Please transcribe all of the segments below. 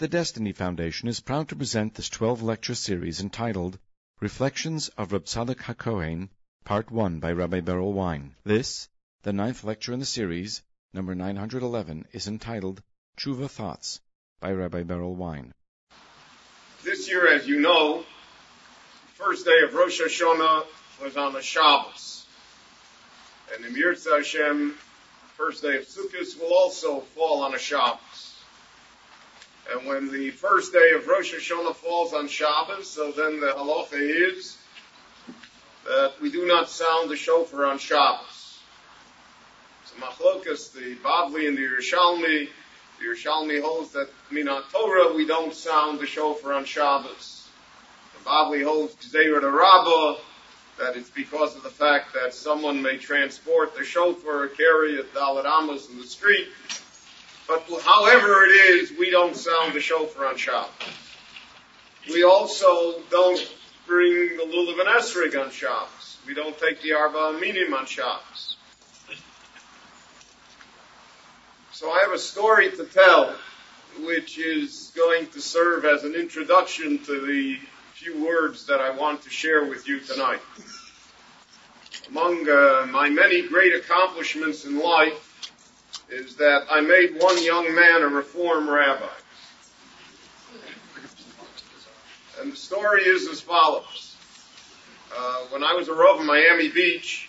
The Destiny Foundation is proud to present this 12 lecture series entitled Reflections of Reb Tzadok HaKohen, Part 1 by Rabbi Berel Wein. This, the ninth lecture in the series, number 911, is entitled Teshuva Thoughts by Rabbi Berel Wein. This year, as you know, the first day of Rosh Hashanah was on a Shabbos. And the Mirza Hashem, first day of Sukkot, will also fall on a Shabbos. And when the first day of Rosh Hashanah falls on Shabbos, so then the halacha is that we do not sound the shofar on Shabbos. So machlokas, the Bavli and the Yerushalmi, the Yerushalmi holds that Minat Torah, we don't sound the shofar on Shabbos. The Bavli holds Gzeira the Rabbah, that it's because of the fact that someone may transport the shofar or carry it Dalit Amos in the street, but however it is, we don't sound the shofar on Shabbos. We also don't bring the lulav and esrog on Shabbos. We don't take the arba minim on Shabbos. So I have a story to tell, which is going to serve as an introduction to the few words that I want to share with you tonight. Among uh, my many great accomplishments in life, is that I made one young man a reform rabbi. And the story is as follows. Uh, when I was a Rav in Miami Beach,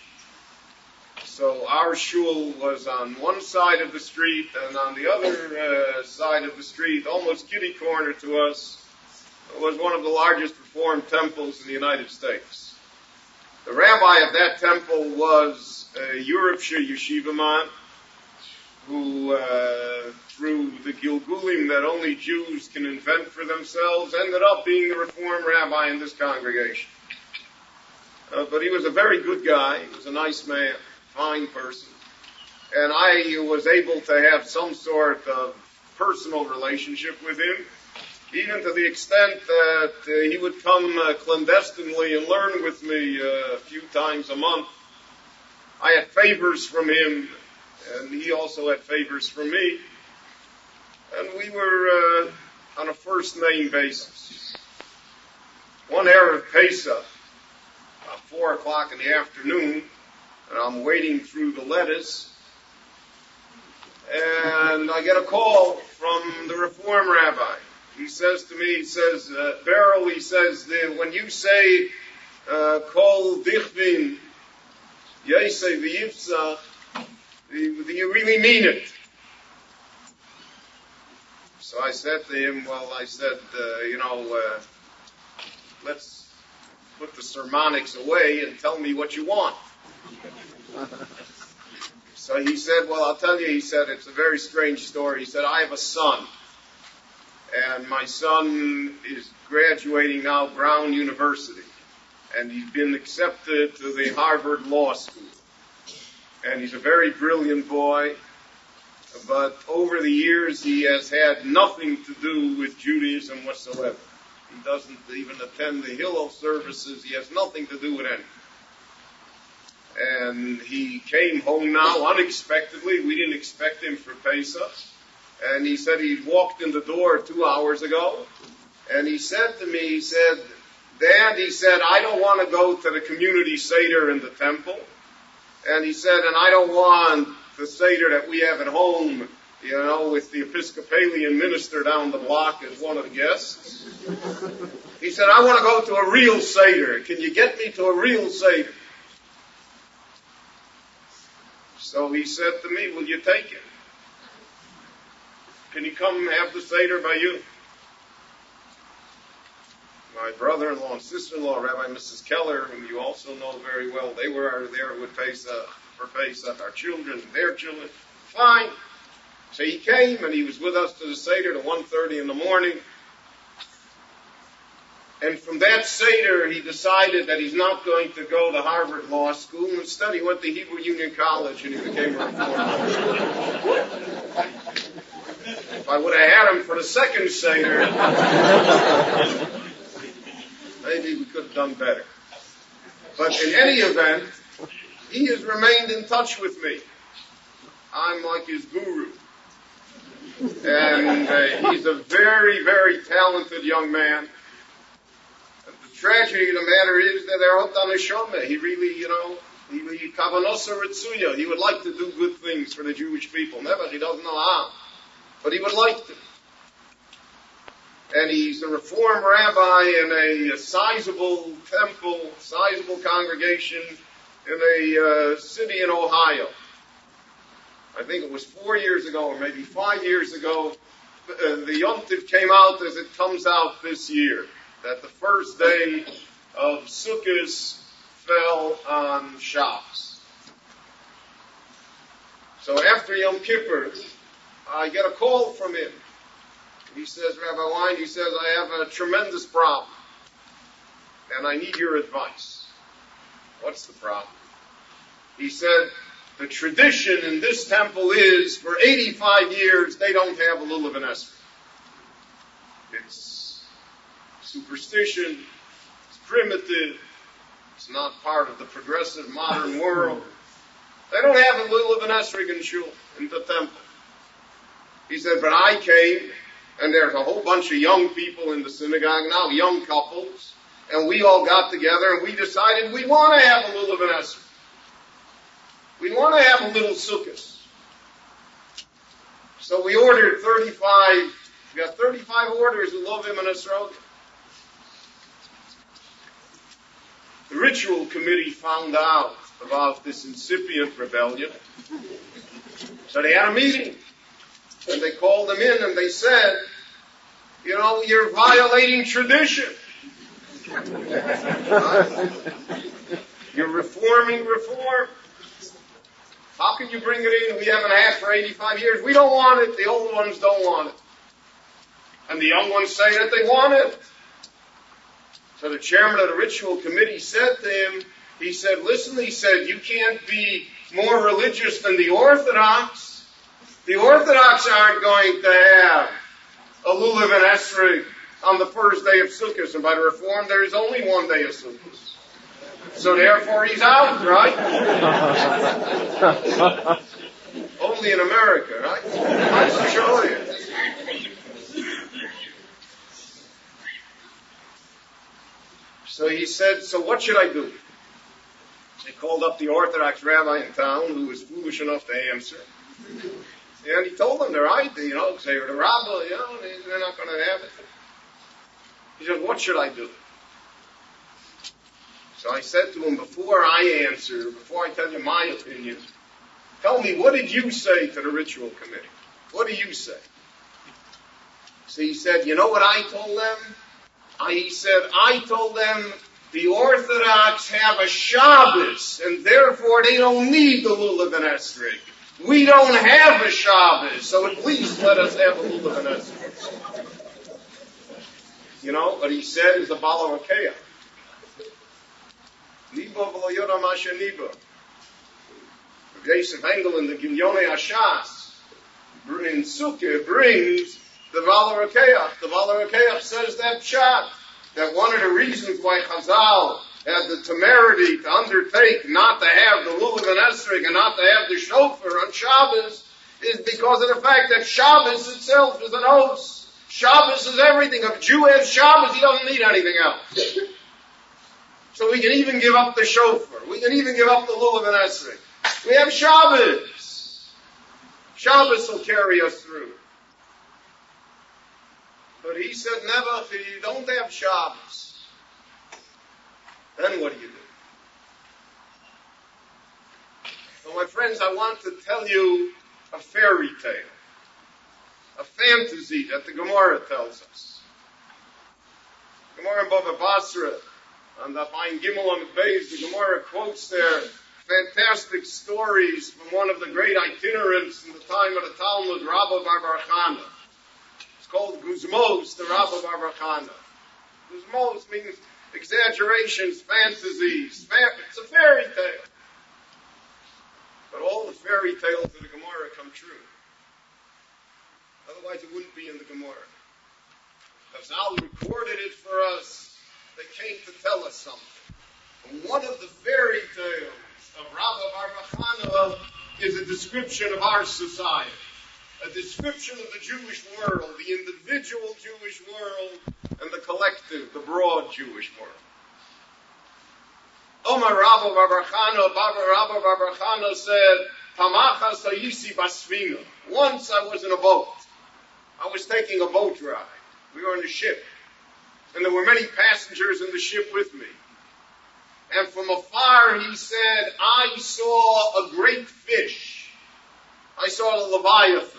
so our shul was on one side of the street, and on the other uh, side of the street, almost kitty corner to us, was one of the largest Reform temples in the United States. The rabbi of that temple was a Europshe yeshiva man, who, uh, through the Gilgulim that only Jews can invent for themselves, ended up being the Reform rabbi in this congregation. Uh, but he was a very good guy. He was a nice man, fine person. And I was able to have some sort of personal relationship with him, even to the extent that uh, he would come uh, clandestinely and learn with me uh, a few times a month. I had favors from him and he also had favors from me. And we were uh, on a first name basis. One Erev Pesach, about four o'clock in the afternoon, and I'm wading through the lettuce, and I get a call from the Reform Rabbi. He says to me, he says, uh, Berel, he says, that when you say, uh, Kol Dichvin, Yesei V'Yipsach, do you really mean it? So I said to him, well, I said, uh, you know, uh, let's put the sermonics away and tell me what you want. so he said, well, I'll tell you, he said, it's a very strange story. He said, I have a son. And my son is graduating now Brown University. And he's been accepted to the Harvard Law School and he's a very brilliant boy. But over the years, he has had nothing to do with Judaism whatsoever. He doesn't even attend the Hillel services. He has nothing to do with anything. And he came home now unexpectedly. We didn't expect him for Pesach. And he said he walked in the door two hours ago. And he said to me, he said, Dad, he said, I don't want to go to the community Seder in the temple. And he said, and I don't want the Seder that we have at home, you know, with the Episcopalian minister down the block as one of the guests. He said, I want to go to a real Seder. Can you get me to a real Seder? So he said to me, will you take it? Can you come have the Seder by you? My brother-in-law and sister-in-law, Rabbi Mrs. Keller, whom you also know very well, they were there with Pesach, for Pesach, our children, and their children. Fine. So he came and he was with us to the Seder at 1.30 in the morning. And from that Seder, he decided that he's not going to go to Harvard Law School. Instead, he went to Hebrew Union College and he became a reformer. if I would have had him for the second Seder, maybe we could have done better. But in any event, he has remained in touch with me. I'm like his guru. And uh, he's a very, very talented young man. The tragedy of the matter is that they're Neshama. He really, you know, he. He would like to do good things for the Jewish people. Never, he doesn't know how. But he would like to. And he's a reform rabbi in a, sizable temple, sizable congregation in a uh, city in Ohio. I think it was four years ago or maybe five years ago, uh, the Yom Tiv came out as it comes out this year, that the first day of Sukkot fell on Shabbos. So after Yom Kippur, I get a call from him. He says, Rabbi Wein, he says, I have a tremendous problem, and I need your advice. What's the problem? He said, the tradition in this temple is for 85 years they don't have a lulav and esrog. It's superstition, it's primitive, it's not part of the progressive modern world. They don't have a lulav and esrog in the temple. He said, but I came, and there's a whole bunch of young people in the synagogue now, young couples, and we all got together and we decided we want to have a and esrog. We want to have a little sukkah. So we ordered 35, we got 35 orders of Lovim and Esrog. The ritual committee found out about this incipient rebellion. So they had a meeting. And they called them in and they said, you know, you're violating tradition. you're reforming reform. How can you bring it in we haven't had for 85 years? We don't want it. The old ones don't want it. And the young ones say that they want it. So the chairman of the ritual committee said to him, he said, listen, he said, you can't be more religious than the Orthodox. The Orthodox aren't going to have a lulav and esrog on the first day of Sukkot, and by the Reform, there is only one day of Sukkot. So therefore he's out, right? Only in America, right? I show you. So he said, so what should I do? He called up the Orthodox rabbi in town who was foolish enough to answer. And he told them they're right, you know, because they were the rabble, you know, they're not going to have it. He said, what should I do? So I said to him, before I answer, before I tell you my opinion, tell me, what did you say to the ritual committee? What do you say? So he said, you know what I told them? I, he said, I told them the Orthodox have a Shabbos, and therefore they don't need the Lulav and Esrog. We don't have a Shabbos, so at least let us have a Lulav and Esrog. You know, what he said is the Bala Rakea. Nibo v'lo yoda masha nibo. Yosef Engel in the Gilyonei HaShas, in Sukkah, brings the Baal HaRokeach. The Baal HaRokeach says that shot, that one of the reasons why Chazal had the temerity to undertake not to have the Lulav and Esrog and not to have the Shofar on Shabbos is because of the fact that Shabbos itself is an oath. Shabbos is everything. If a Jew has Shabbos, he doesn't need anything else. So we can even give up the shofar. We can even give up the lulav and esrog. We have Shabbos. Shabbos will carry us through. But he said, never, if you don't have Shabbos, then what do you do? Well, my friends, I want to tell you a fairy tale, a fantasy that the Gemara tells us. Gemara in Bava Basra on the Fine Gimel on the base, the Gemara quotes there fantastic stories from one of the great itinerants in the time of the Talmud, Rabba Bar It's called Guzmos, the Rabba Bar Chana. Guzmos means exaggerations, fantasies. It's a fairy tale. But all the fairy tales of the Gemara come true. Otherwise, it wouldn't be in the Gemara. Chazal recorded it for us they came to tell us something. one of the fairy tales of Rabba Bar is a description of our society. A description of the Jewish world, the individual Jewish world, and the collective, the broad Jewish world. Omar Rabba Barbarchana, Baba Rabba Barbarchana said, Tamacha Sayisi Basvina. Once I was in a boat. I was taking a boat ride. We were in a ship. And there were many passengers in the ship with me. And from afar he said, I saw a great fish. I saw the Leviathan,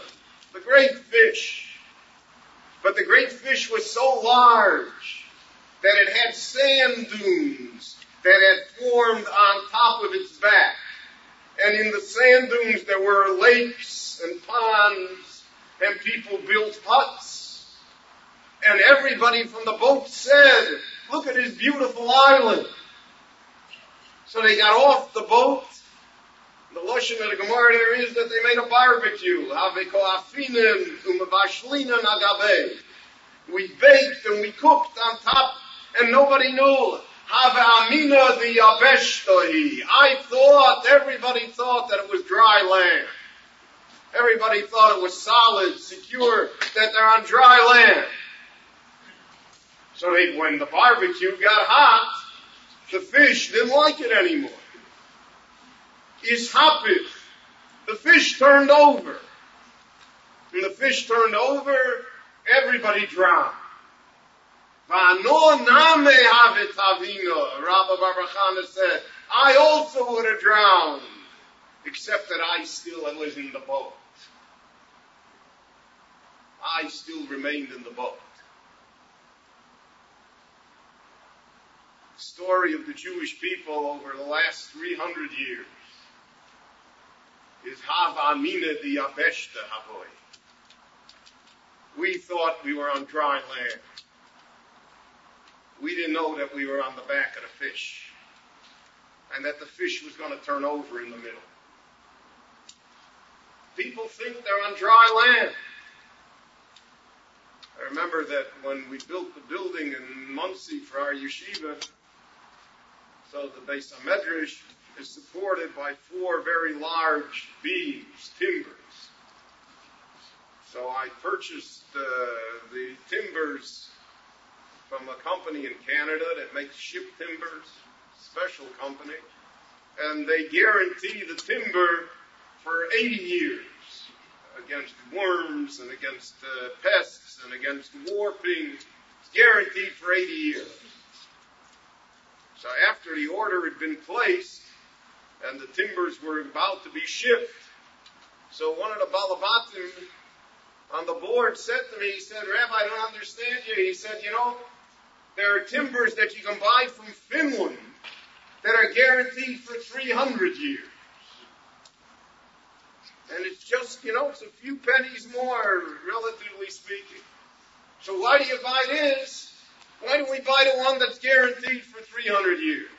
the great fish. But the great fish was so large that it had sand dunes that had formed on top of its back. And in the sand dunes there were lakes and ponds and people built huts. And everybody from the boat said, look at this beautiful island. So they got off the boat. The lotion of the Gemara there is that they made a barbecue. We baked and we cooked on top and nobody knew. The I thought, everybody thought that it was dry land. Everybody thought it was solid, secure, that they're on dry land. So they, when the barbecue got hot, the fish didn't like it anymore. Is hapif. The fish turned over. When the fish turned over, everybody drowned. Vano name havit. Rabbi Barbarchana said, I also would have drowned, except that I still was in the boat. I still remained in the boat. story of the Jewish people over the last 300 years is Hav Amina the Yabeshta Havoi. We thought we were on dry land. We didn't know that we were on the back of the fish and that the fish was going to turn over in the middle. People think they're on dry land. I remember that when we built the building in Monsey for our yeshiva, so the Beis Hamedrash is supported by four very large beams, timbers. So I purchased uh, the timbers from a company in Canada that makes ship timbers, special company, and they guarantee the timber for 80 years against worms and against uh, pests and against warping. It's guaranteed for 80 years. So after the order had been placed and the timbers were about to be shipped, so one of the Balabatim on the board said to me, he said, Rabbi, I don't understand you. He said, you know, there are timbers that you can buy from Finland that are guaranteed for 300 years. And it's just, you know, it's a few pennies more, relatively speaking. So why do you buy this? Why don't we buy the one that's guaranteed for 300 years?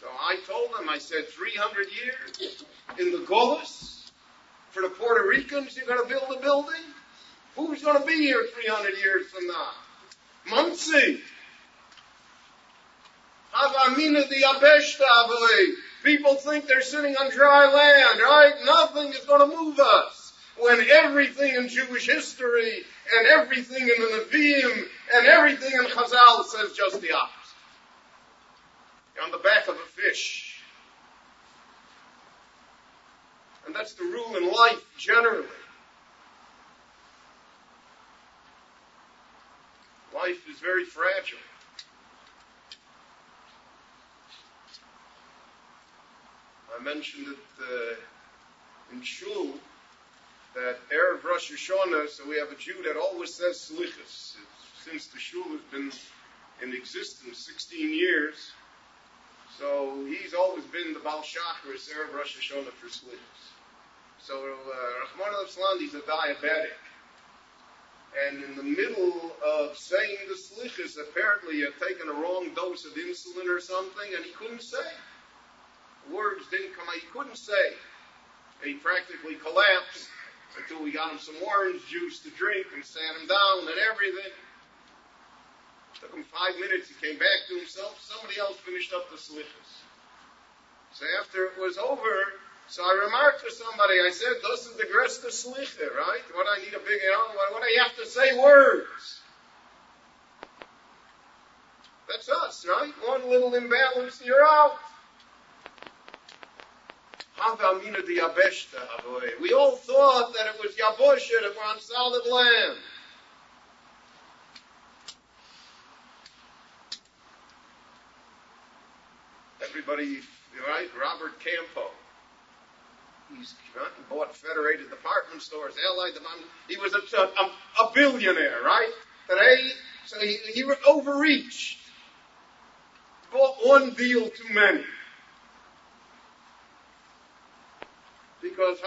So I told them, I said, 300 years in the Golas for the Puerto Ricans, you're going to build a building? Who's going to be here 300 years from now? Monsey. Havamina the Abeshta I believe. People think they're sitting on dry land, right? Nothing is going to move us when everything in Jewish history and everything in the Nevi'im and everything in Chazal says just the opposite. You're on the back of a fish. And that's the rule in life generally. Life is very fragile. I mentioned it uh, in Shul that Erev Rosh Hashanah, so we have a Jew that always says Slichas. Since the shul has been in existence 16 years, so he's always been the Baal Shachris, Erev Rosh Hashanah for Slichas. So uh, Rahman al he's a diabetic. And in the middle of saying the slichas, apparently he had taken a wrong dose of insulin or something, and he couldn't say. Words didn't come out. He couldn't say. He practically collapsed until we got him some orange juice to drink and sat him down and everything. Took him five minutes. He came back to himself. Somebody else finished up the slichas. So after it was over, So I remarked to somebody, I said, this is the gresta slicha, right? What I need a big, you know, what, what I have to say words. That's us, right? One little imbalance, you're out. We all thought that it was Yabusha, that we're on solid land. Everybody, right? Robert Campeau. He's bought Federated Department Stores, Allied Department. He was a, a, a billionaire, right? Today, so he, he overreached. Bought one deal too many. Because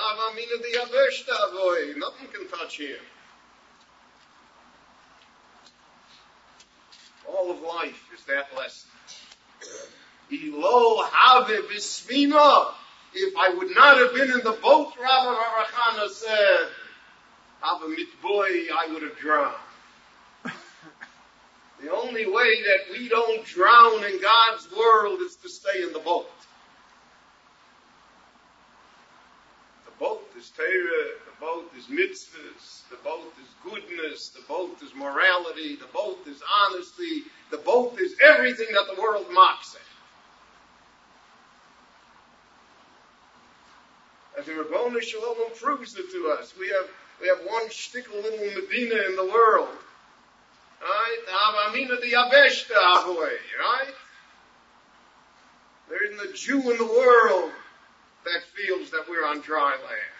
nothing can touch him. All of life is that lesson. Elo have. If I would not have been in the boat, Rabbi Barachana said, have a mitboy, I would have drowned. the only way that we don't drown in God's world is to stay in the boat. The boat is Torah, the boat is mitzvahs, the boat is goodness, the boat is morality, the boat is honesty, the boat is everything that the world mocks at. As the Ribono Shel Olam proves it to us. We have, we have one shtickle little Medina in the world. Right? Avamina the Yabeshta Avoy, right? There isn't a Jew in the world that feels that we're on dry land.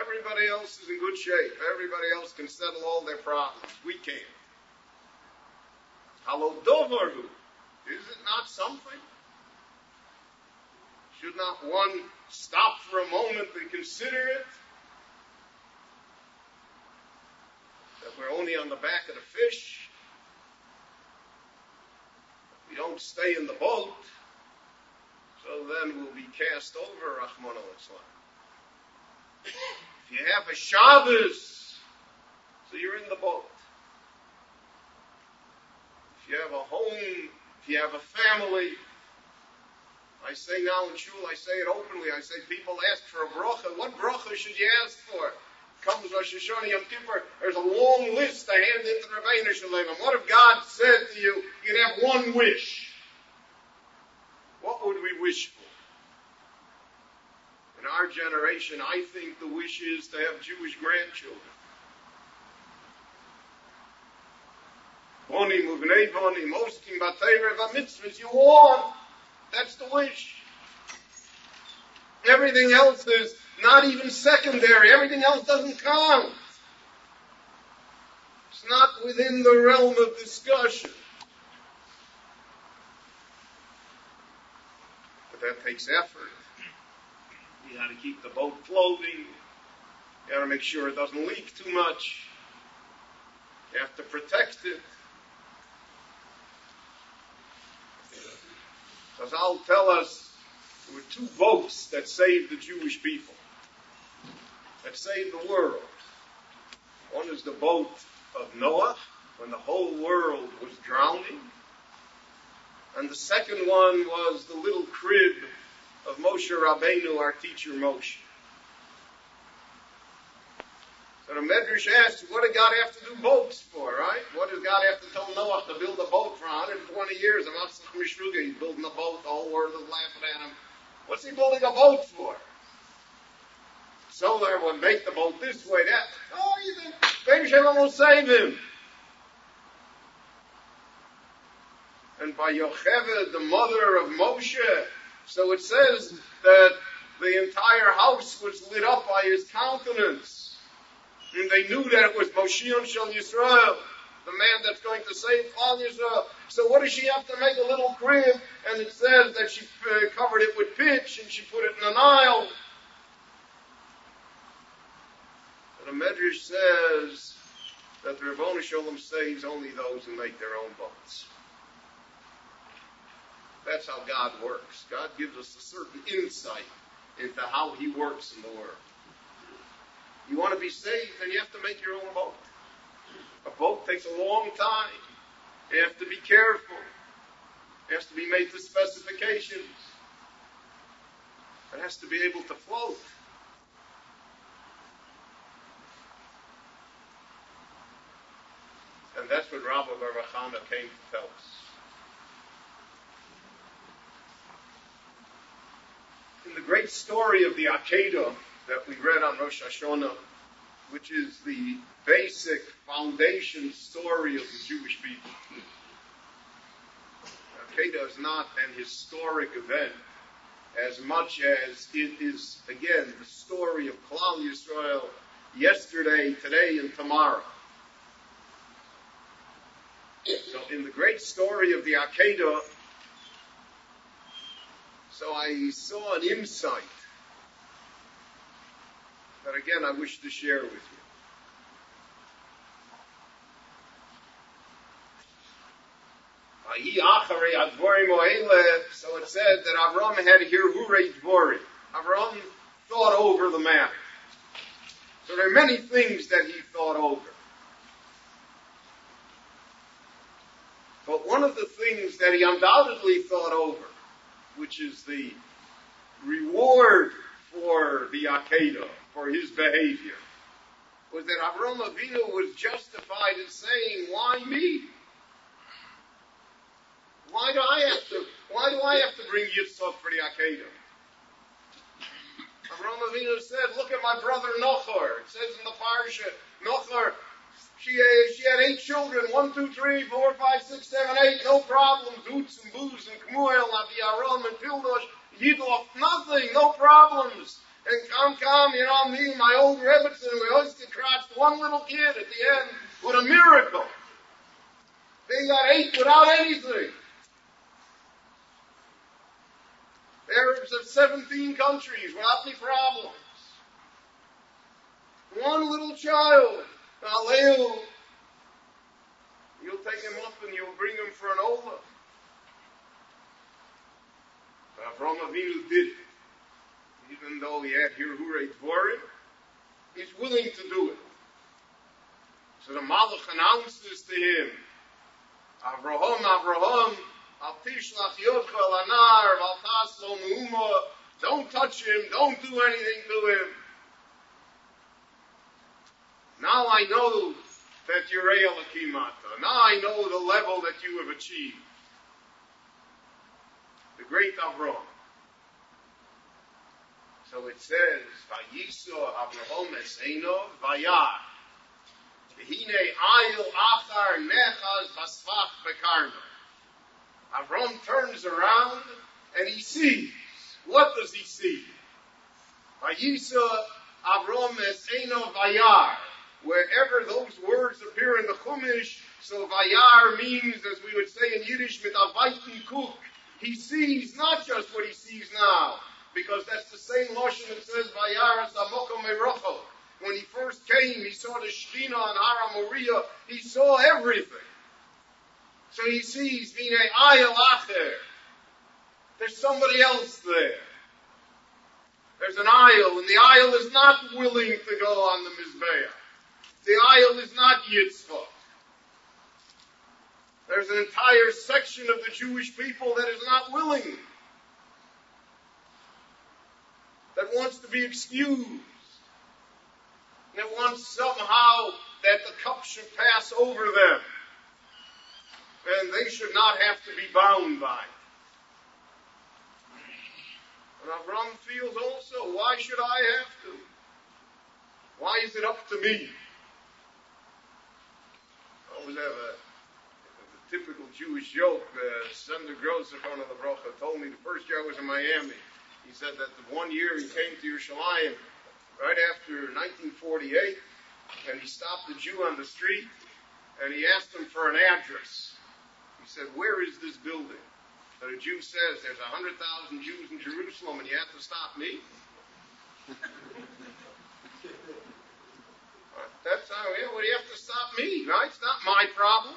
Everybody else is in good shape. Everybody else can settle all their problems. We can't. Hello, Dovaru. Is it not something? Should not one stop for a moment and consider it? That we're only on the back of the fish. We don't stay in the boat. So then we'll be cast over, Rahman al If you have a Shabbos, so you're in the boat. If you have a home, if you have a family, I say now in shul, I say it openly. I say people ask for a bracha. What bracha should you ask for? Comes Rosh Hashanah Yom Kippur. There's a long list to hand into the Rebbeinu Shalom. What if God said to you, you'd have one wish? What would we wish for? In our generation, I think the wish is to have Jewish grandchildren. Boni muvnei boni, moskim batayre mitzvahs. You want that's the wish. Everything else is not even secondary. Everything else doesn't count. It's not within the realm of discussion. But that takes effort. You got to keep the boat floating. You got to make sure it doesn't leak too much. You have to protect it. Chazal tell us there were two boats that saved the Jewish people, that saved the world. One is the boat of Noah, when the whole world was drowning. And the second one was the little crib of Moshe Rabbeinu, our teacher Moshe. So the Medrash asks, what did God have to do boats for, right? What did God have to tell Noah to build a boat for 120 years? And Mishruga, he's building a boat, the whole world is laughing at him. What's he building a boat for? So everyone make the boat this way, that. Oh, you think Shalom will save him. And by Yocheved, the mother of Moshe, so it says that the entire house was lit up by his countenance. And they knew that it was Moshiach Shel Yisrael, the man that's going to save all Yisrael. So what does she have to make a little crib? And it says that she uh, covered it with pitch and she put it in an aisle. And the Medrash says that the Ribono Shel Olam saves only those who make their own boats. That's how God works. God gives us a certain insight into how He works in the world. You want to be saved, then you have to make your own boat. A boat takes a long time. You have to be careful. It has to be made to specifications. It has to be able to float. And that's what Rabbi Baruch came to tell us. In the great story of the Akedah that we read on Rosh Hashanah, which is the basic foundation story of the Jewish people. Akedah is not an historic event as much as it is, again, the story of Klal Yisrael yesterday, today, and tomorrow. So in the great story of the Akedah, so I saw an insight that again I wish to share with you. So it said that Avram had to hear Hurei Dvorim. Avram thought over the matter. So there are many things that he thought over. But one of the things that he undoubtedly thought over, which is the reward for the Akedah, for his behavior, was that Avram Avinu was justified in saying, why me? Why do I have to, why do I have to bring Yitzchak for the Akedah? Avram Avinu said, look at my brother Nochor. It says in the parsha, Nochor, she, uh, she had eight children, one, two, three, four, five, six, seven, eight, no problems, Utz and Booz and Kmuel, Abiyarom and Pildosh, Yidlof, nothing, no problems. And come, come, you know, me, and my old Rebbitzin, we always crotched one little kid at the end with a miracle. They got eight without anything. Arabs of 17 countries without any problems. One little child, Aleu, you'll take him up and you'll bring him for an Ola. Avram Avinu did it. Even though he had Hirhure Dvorim, he's willing to do it. So the Malach announces to him, Avraham, Avraham, Al tishlach yodcha lanar, al taslo. Don't touch him. Don't do anything to him. Now I know that you're Elokimata. Now I know the level that you have achieved. The great Avram. So it says, Vayiso Avraham Eseino Vayar. Hine ayil achar nechaz basvach bekarno. Avram turns around and he sees. What does he see? Vayisa Avram Eseno Vayar. Wherever those words appear in the Chumash, so Vayar means, as we would say in Yiddish, mit avaiten kuk. He sees not just what he sees now, because that's the same Lashon that says Vayar as Amokom Merocho. When he first came, he saw the Shekhinah on Hara Moriah. He saw everything. So he sees, Vine Ayel Acher. There's somebody else there. There's an aisle, and the aisle is not willing to go on the Mizbeah. The aisle is not Yitzchak. There's an entire section of the Jewish people that is not willing, that wants to be excused, that wants somehow that the cup should pass over them and they should not have to be bound by it. And Avram feels also, why should I have to? Why is it up to me? I always have a, a typical Jewish joke. Uh, Senator Gross, of the Brocha, told me the first year I was in Miami. He said that the one year he came to Yerushalayim, right after 1948, and he stopped a Jew on the street, and he asked him for an address He said, where is this building? But a Jew says, there's a hundred thousand Jews in Jerusalem and you have to stop me? That's how, yeah, well, you have to stop me, right? It's not my problem.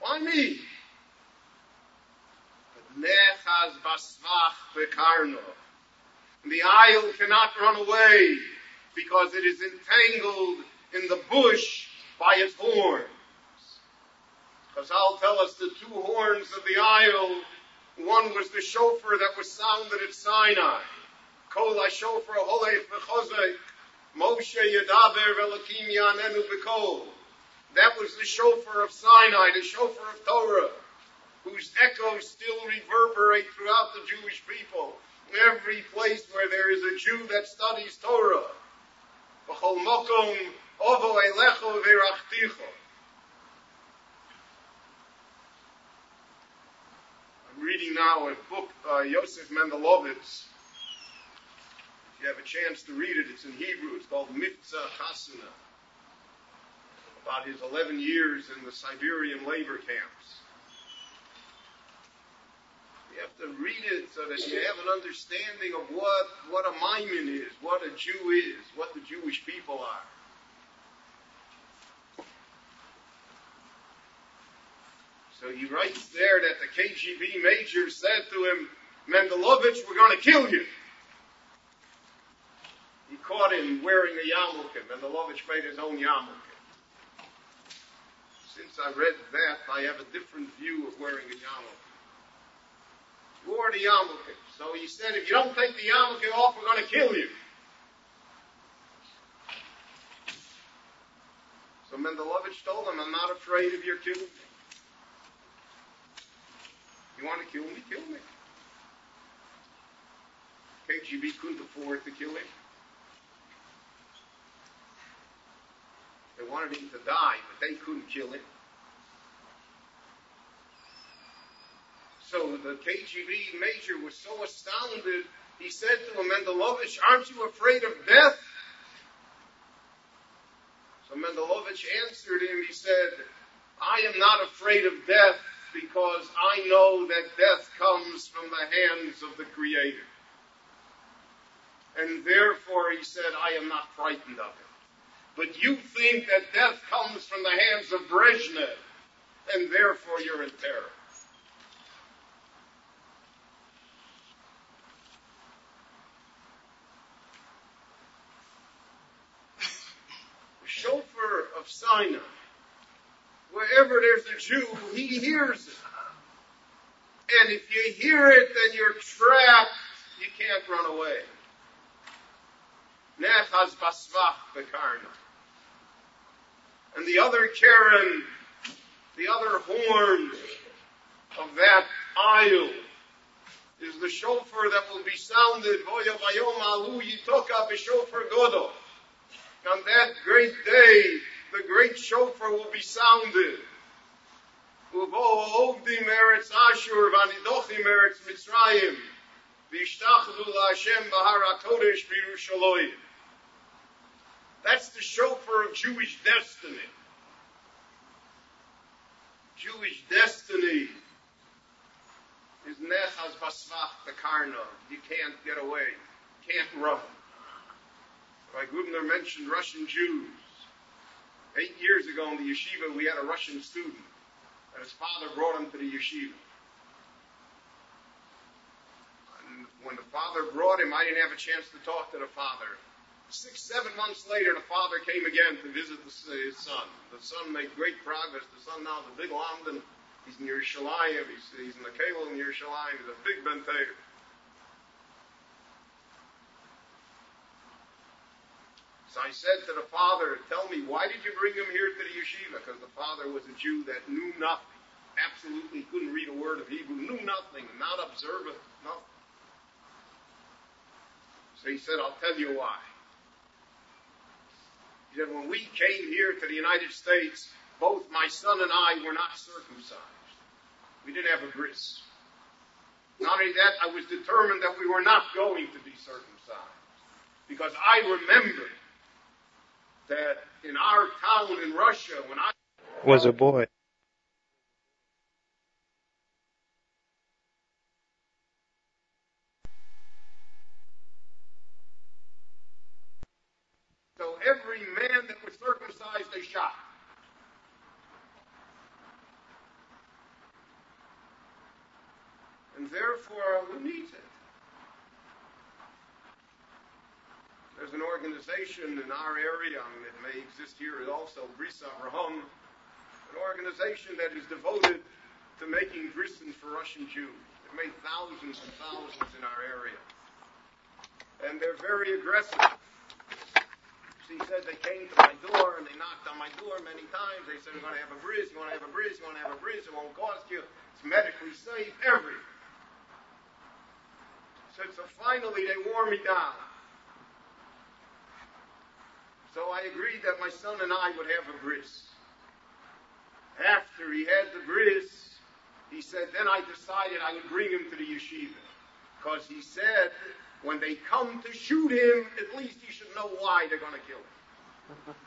Why me? Nechaz basvach bekarno. The aisle cannot run away because it is entangled in the bush by its horns. Chazal tell us the two horns of the aisle, one was the shofar that was sounded at Sinai. Kol ha-shofar holef v'chozek, Moshe Yadaber Velakim Yanenu B'Kol. That was the shofar of Sinai, the shofar of Torah, whose echoes still reverberate throughout the Jewish people. Every place where there is a Jew that studies Torah. I'm reading now a book by Yosef Mendelovitz. If you have a chance to read it, it's in Hebrew. It's called Mivtza Chasuna. About his 11 years in the Siberian labor camps. You have to read it so that you have an understanding of what, what a Maimon is, what a Jew is, what the Jewish people are. So he writes there that the KGB major said to him, Mendelovich, we're going to kill you. He caught him wearing a yarmulke. Mendelovich made his own yarmulke. Since I read that, I have a different view of wearing a yarmulke. Wore the yarmulke. So he said, if you don't take the yarmulke off, we're going to kill you. So Mendelovich told him, I'm not afraid of your killing me. You want to kill me? Kill me. KGB couldn't afford to kill him. They wanted him to die, but they couldn't kill him. So the KGB major was so astounded, he said to him, Mendelovich, aren't you afraid of death? So Mendelovich answered him, he said, I am not afraid of death because I know that death comes from the hands of the Creator. And therefore, he said, I am not frightened of it. But you think that death comes from the hands of Brezhnev, and therefore you're in terror. The shofar of Sinai, wherever there's a Jew, he hears it. And if you hear it, then you're trapped. You can't run away. Nechaz basvach bekarna. And the other Keren, the other horn of that aisle is the shofar that will be sounded, Voya Vayom Alu Yitoka B'Shofar Godo. On that great day, the great shofar will be sounded. That's the shofar of Jewish destiny. Jewish destiny is Nechaz Basvach Bekarna. You can't get away. Can't run. Rabbi Grubner mentioned Russian Jews. Eight years ago in the yeshiva, we had a Russian student, and his father brought him to the yeshiva. And when the father brought him, I didn't have a chance to talk to the father. Six, seven months later, the father came again to visit the, his son. The son made great progress. The son now is a big lamdan. He's in Yerushalayim. He's, he's in the Kalo in Yerushalayim. He's a big Benteir. So I said to the father, tell me, why did you bring him here to the yeshiva? Because the father was a Jew that knew nothing. Absolutely couldn't read a word of Hebrew, knew nothing, not observant, nothing. So he said, I'll tell you why. He said, when we came here to the United States, both my son and I were not circumcised. We didn't have a bris. Not only that, I was determined that we were not going to be circumcised. Because I remembered that in our town in Russia, when I was a boy. So every man that was circumcised, they shot. And therefore, who needs it? There's an organization in our area, and it may exist here also, Bris Avraham, an organization that is devoted to making brissons for Russian Jews. It made thousands and thousands in our area. And they're very aggressive. She said they came to my door and they knocked on my door many times. They said, We're going to have a bris, you want to have a bris, you want to have a bris, it won't cost you. It's medically safe, everything. Said, so finally they wore me down. So I agreed that my son and I would have a bris. After he had the bris, he said, then I decided I would bring him to the yeshiva. Because he said, when they come to shoot him, at least he should know why they're going to kill him.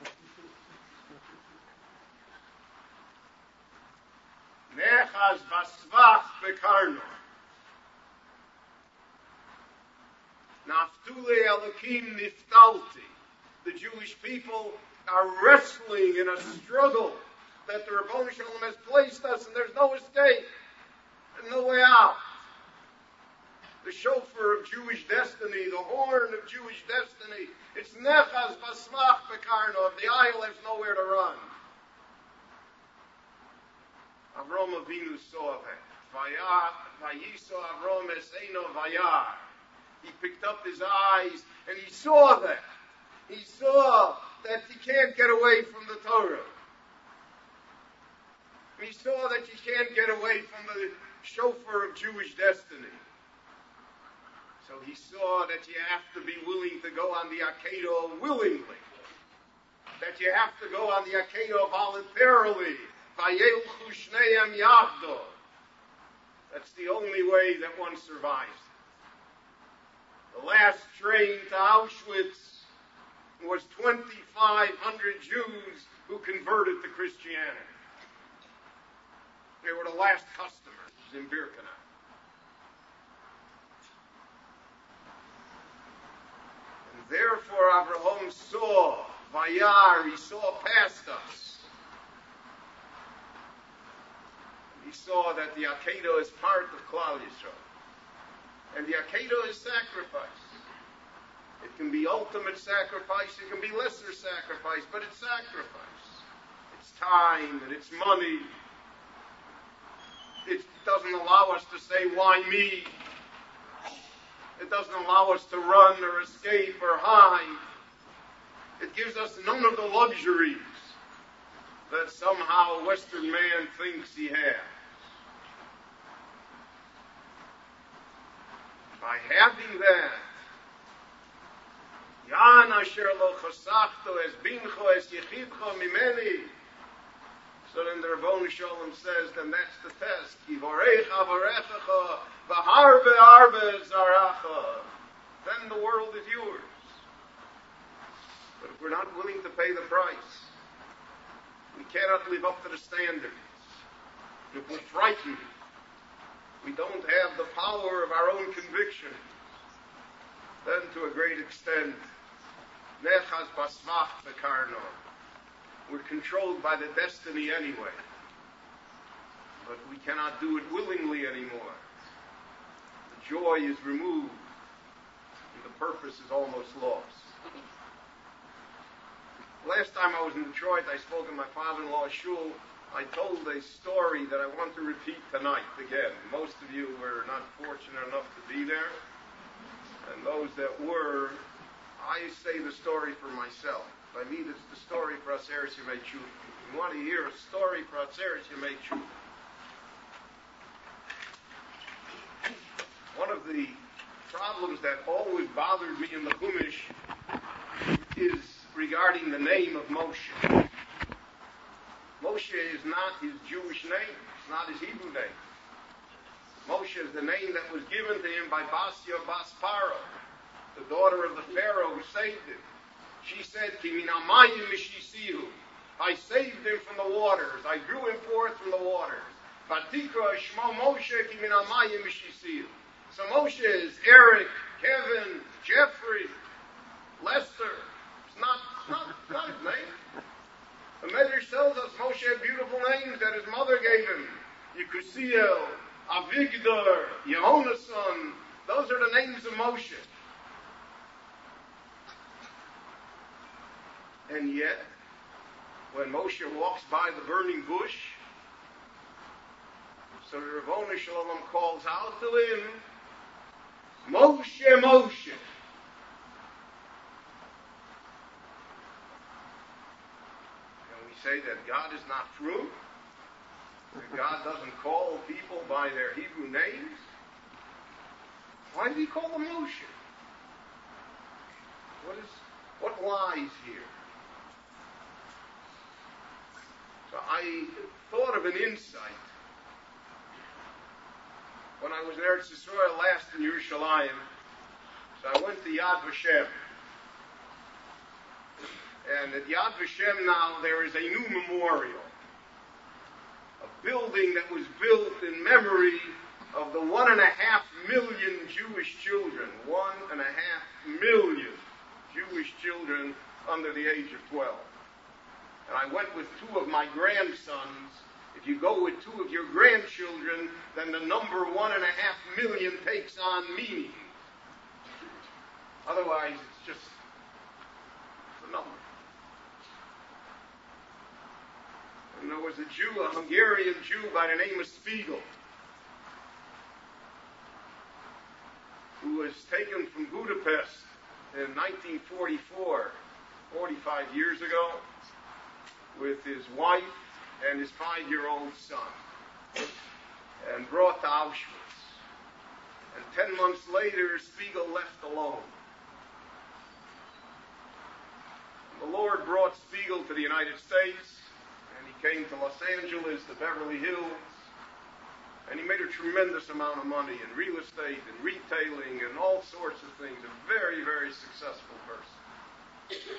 Nechaz vasvach bekarno. Naftule niftalti. The Jewish people are wrestling in a struggle that the Ribono Shel Olam has placed us, and there's no escape and no way out. The shofar of Jewish destiny, the horn of Jewish destiny, it's nechaz basmach bekarno. If the isle has nowhere to run. Avram Avinu saw that. Vayiso Avram Eseino Vayar. He picked up his eyes and he saw that. He saw that he can't get away from the Torah. He saw that you can't get away from the shofar of Jewish destiny. So he saw that you have to be willing to go on the Akedah willingly. That you have to go on the Akedah voluntarily. That's the only way that one survives. The last train to Auschwitz was 2,500 Jews who converted to Christianity. They were the last customers in Birkenau. And therefore Abraham saw, Vayar, he saw past us. He saw that the Akedah is part of Klal Yisrael. And the Akedah is sacrifice. It can be ultimate sacrifice, it can be lesser sacrifice, but it's sacrifice. It's time and it's money it doesn't allow us to say, why me? It doesn't allow us to run or escape or hide. It gives us none of the luxuries that somehow a Western man thinks he has. By having that, Yan asher lo chasachto es bincho es yechidcho mimeni, so then the Ribono Shel Olam says, then that's the test. Yivarecha varechecha v'harbe arbe zaracha. Then the world is yours. But if we're not willing to pay the price, we cannot live up to the standards. If we're frightened, we don't have the power of our own conviction, then to a great extent, nechaz basvach bekarno. We're controlled by the destiny anyway. But we cannot do it willingly anymore. The joy is removed, and the purpose is almost lost. Last time I was in Detroit, I spoke in my father-in-law's shul. I told a story that I want to repeat tonight again. Most of you were not fortunate enough to be there. And those that were, I say the story for myself. By me, it's the story for Aseres Yemei You want to hear a story for Aseres Yemei One of the problems that always bothered me in the Chumash is regarding the name of Moshe. Moshe is not his Jewish name. It's not his Hebrew name. Moshe is the name that was given to him by Basia Basparo, the daughter of the Pharaoh who saved him. She said, I saved him from the waters. I drew him forth from the waters. Moshe So Moshe is Eric, Kevin, Jeffrey, Lester. It's not, not, not his name. The Medrash tells us Moshe had beautiful names that his mother gave him. Yekusiel, Avigdor, Yehonason. Those are the names of Moshe. And yet, when Moshe walks by the burning bush, so Ribono Shel Olam calls out to him, Moshe, Moshe. Can we say that God is not true? That God doesn't call people by their Hebrew names? Why did he call them Moshe? What is what lies here? So I thought of an insight when I was in Eretz Yisrael last in Yerushalayim. So I went to Yad Vashem. And at Yad Vashem now there is a new memorial. Building that was built in memory of the one and a half million Jewish children. One and a half million Jewish children under the age of 12 and I went with two of my grandsons. If you go with two of your grandchildren, then the number one and a half million takes on meaning. Otherwise, it's just a number. And there was a Jew, a Hungarian Jew by the name of Spiegel, who was taken from Budapest in 1944, 45 years ago with his wife and his five-year-old son and brought to Auschwitz. And ten months later, Spiegel left alone. The Lord brought Spiegel to the United States, came to Los Angeles, to Beverly Hills, and he made a tremendous amount of money in real estate and retailing and all sorts of things. A very, very successful person.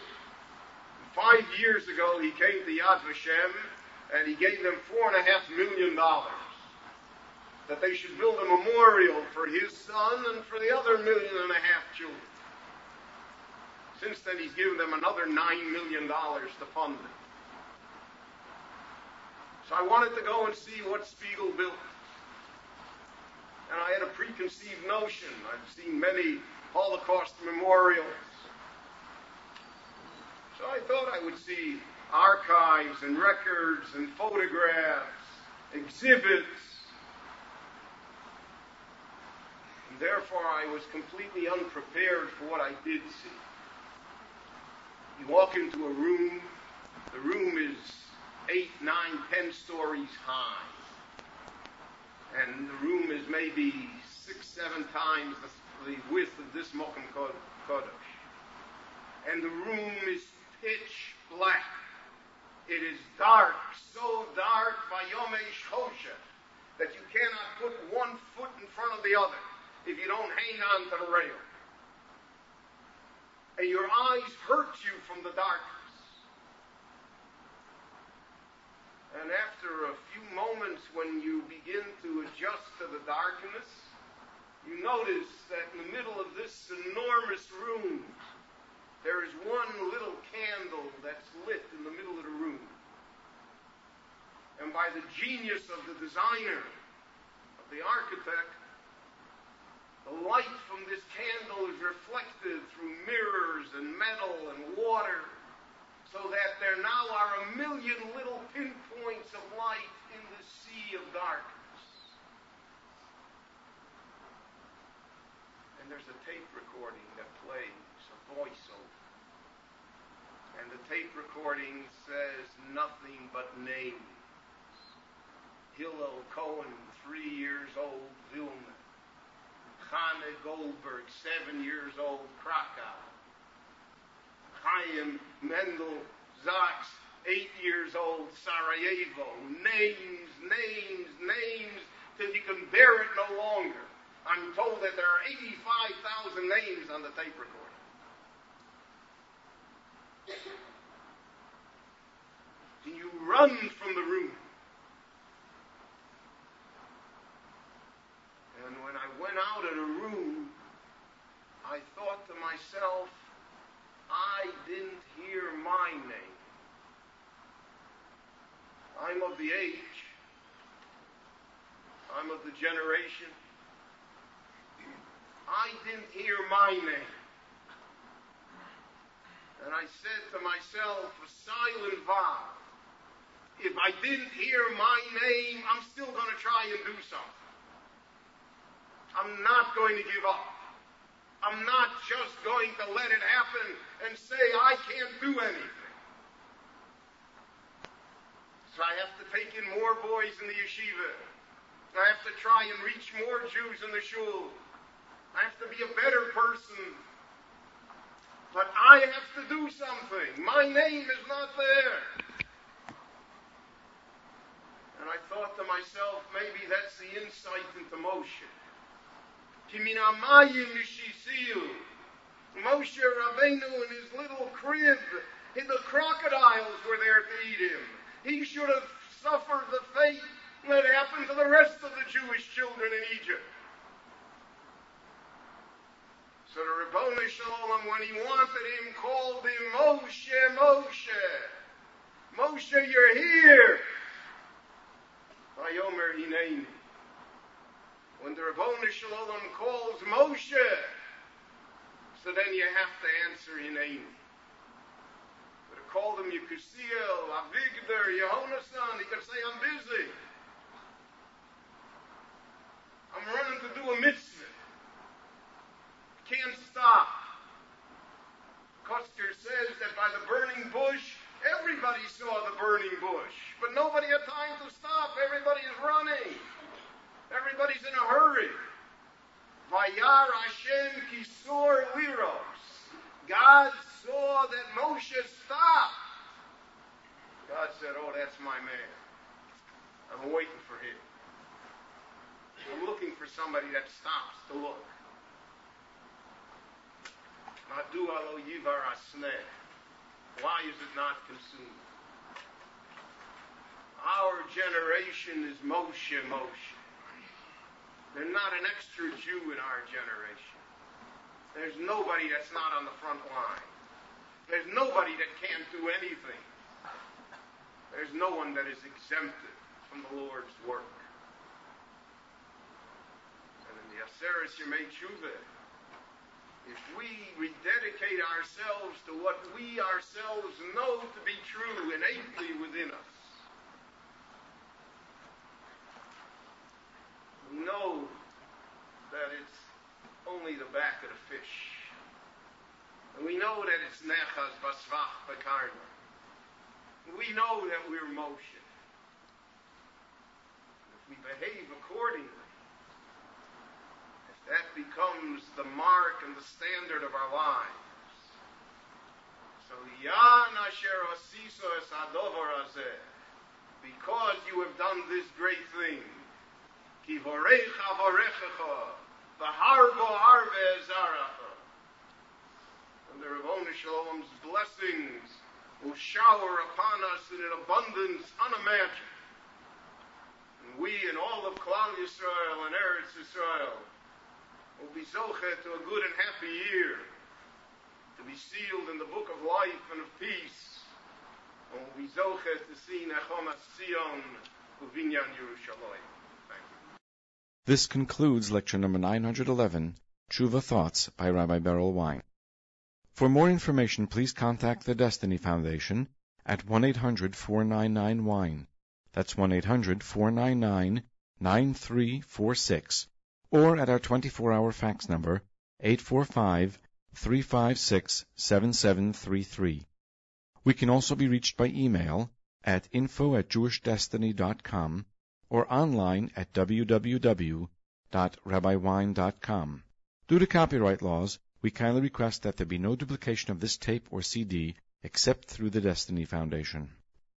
Five years ago, he came to Yad Vashem and he gave them four and a half million dollars that they should build a memorial for his son and for the other million and a half children. Since then, he's given them another nine million dollars to fund it. So I wanted to go and see what Spiegel built. And I had a preconceived notion. I've seen many Holocaust memorials. So I thought I would see archives and records and photographs, exhibits. And therefore, I was completely unprepared for what I did see. You walk into a room, the room is eight, nine, ten stories high. And the room is maybe six, seven times the, width of this Mokum Kodesh. And the room is pitch black. It is dark, so dark, Vayomesh Hosha, that you cannot put one foot in front of the other if you don't hang on to the rail. And your eyes hurt you from the darkness. And after a few moments, when you begin to adjust to the darkness, you notice that in the middle of this enormous room, there is one little candle that's lit in the middle of the room. And by the genius of the designer, of the architect, the light from this candle is reflected through mirrors and metal and water, so that there now are a million little pinpoints of light in the sea of darkness. And there's a tape recording that plays a voiceover. And the tape recording says nothing but names. Hillel Cohen, three years old, Vilna. Chana Goldberg, seven years old, Krakow. Chaim Mendel Zaks, eight years old, Sarajevo. Names, names, names, till you can bear it no longer. I'm told that there are 85,000 names on the tape recorder. And you run from the room. And when I went out of the room, I thought to myself, I didn't hear my name. I'm of the age. I'm of the generation. I didn't hear my name. And I said to myself, a silent vow. If I didn't hear my name, I'm still going to try and do something. I'm not going to give up. I'm not just going to let it happen and say I can't do anything. So I have to take in more boys in the yeshiva. I have to try and reach more Jews in the shul. I have to be a better person. But I have to do something. My name is not there. And I thought to myself, maybe that's the insight into Moshe. Moshe Rabbeinu in his little crib, and the crocodiles were there to eat him. He should have suffered the fate that happened to the rest of the Jewish children in Egypt. So the Ribono Shel Olam, when he wanted him, called him Moshe, Moshe. Moshe, you're here. Vayomer Hineni. When the Ribono Shel Olam calls Moshe, so then you have to answer Hineni But it called him Yekusiel, Avigdor, Yehonasan. He could say, I'm busy. I'm running to do a mitzvah. Can't stop. Koster says that by the burning bush, everybody saw the burning bush. But nobody had time to stop. Everybody is running. Everybody's in a hurry. Vayar Hashem Kisor Liros. God saw that Moshe stopped. God said, Oh, that's my man. I'm waiting for him. I'm looking for somebody that stops to look. Alo yivar Why is it not consumed? Our generation is Moshe Moshe. There's not an extra Jew in our generation. There's nobody that's not on the front line. There's nobody that can't do anything. There's no one that is exempted from the Lord's work. And in the Aseres Yemei Tshuva, if we rededicate ourselves to what we ourselves know to be true innately within us, we know that it's only the back of the fish. And we know that it's nechas basvach bakarna. We know that we're motion. If we behave accordingly, that becomes the mark and the standard of our lives, so yan asher asiso es because you have done this great thing, ki vorecha vorechecha, V'harbo harve zaracha. And the Ribono Shel Olam's blessings will shower upon us in an abundance unimagined. And we and all of Klal Yisrael and Eretz Yisrael will be to a good and happy year, to be sealed in the book of life and of peace, and will be to see Nechomas Zion Uvinyan Yerushalayim. This concludes lecture number 911, Tshuva Thoughts by Rabbi Berel Wein. For more information, please contact the Destiny Foundation at 1-800-499-WINE. That's 1-800-499-9346 or at our 24-hour fax number 845-356-7733. We can also be reached by email at info at jewishdestiny.com or online at www.rabbiwein.com. Due to copyright laws, we kindly request that there be no duplication of this tape or CD except through the Destiny Foundation.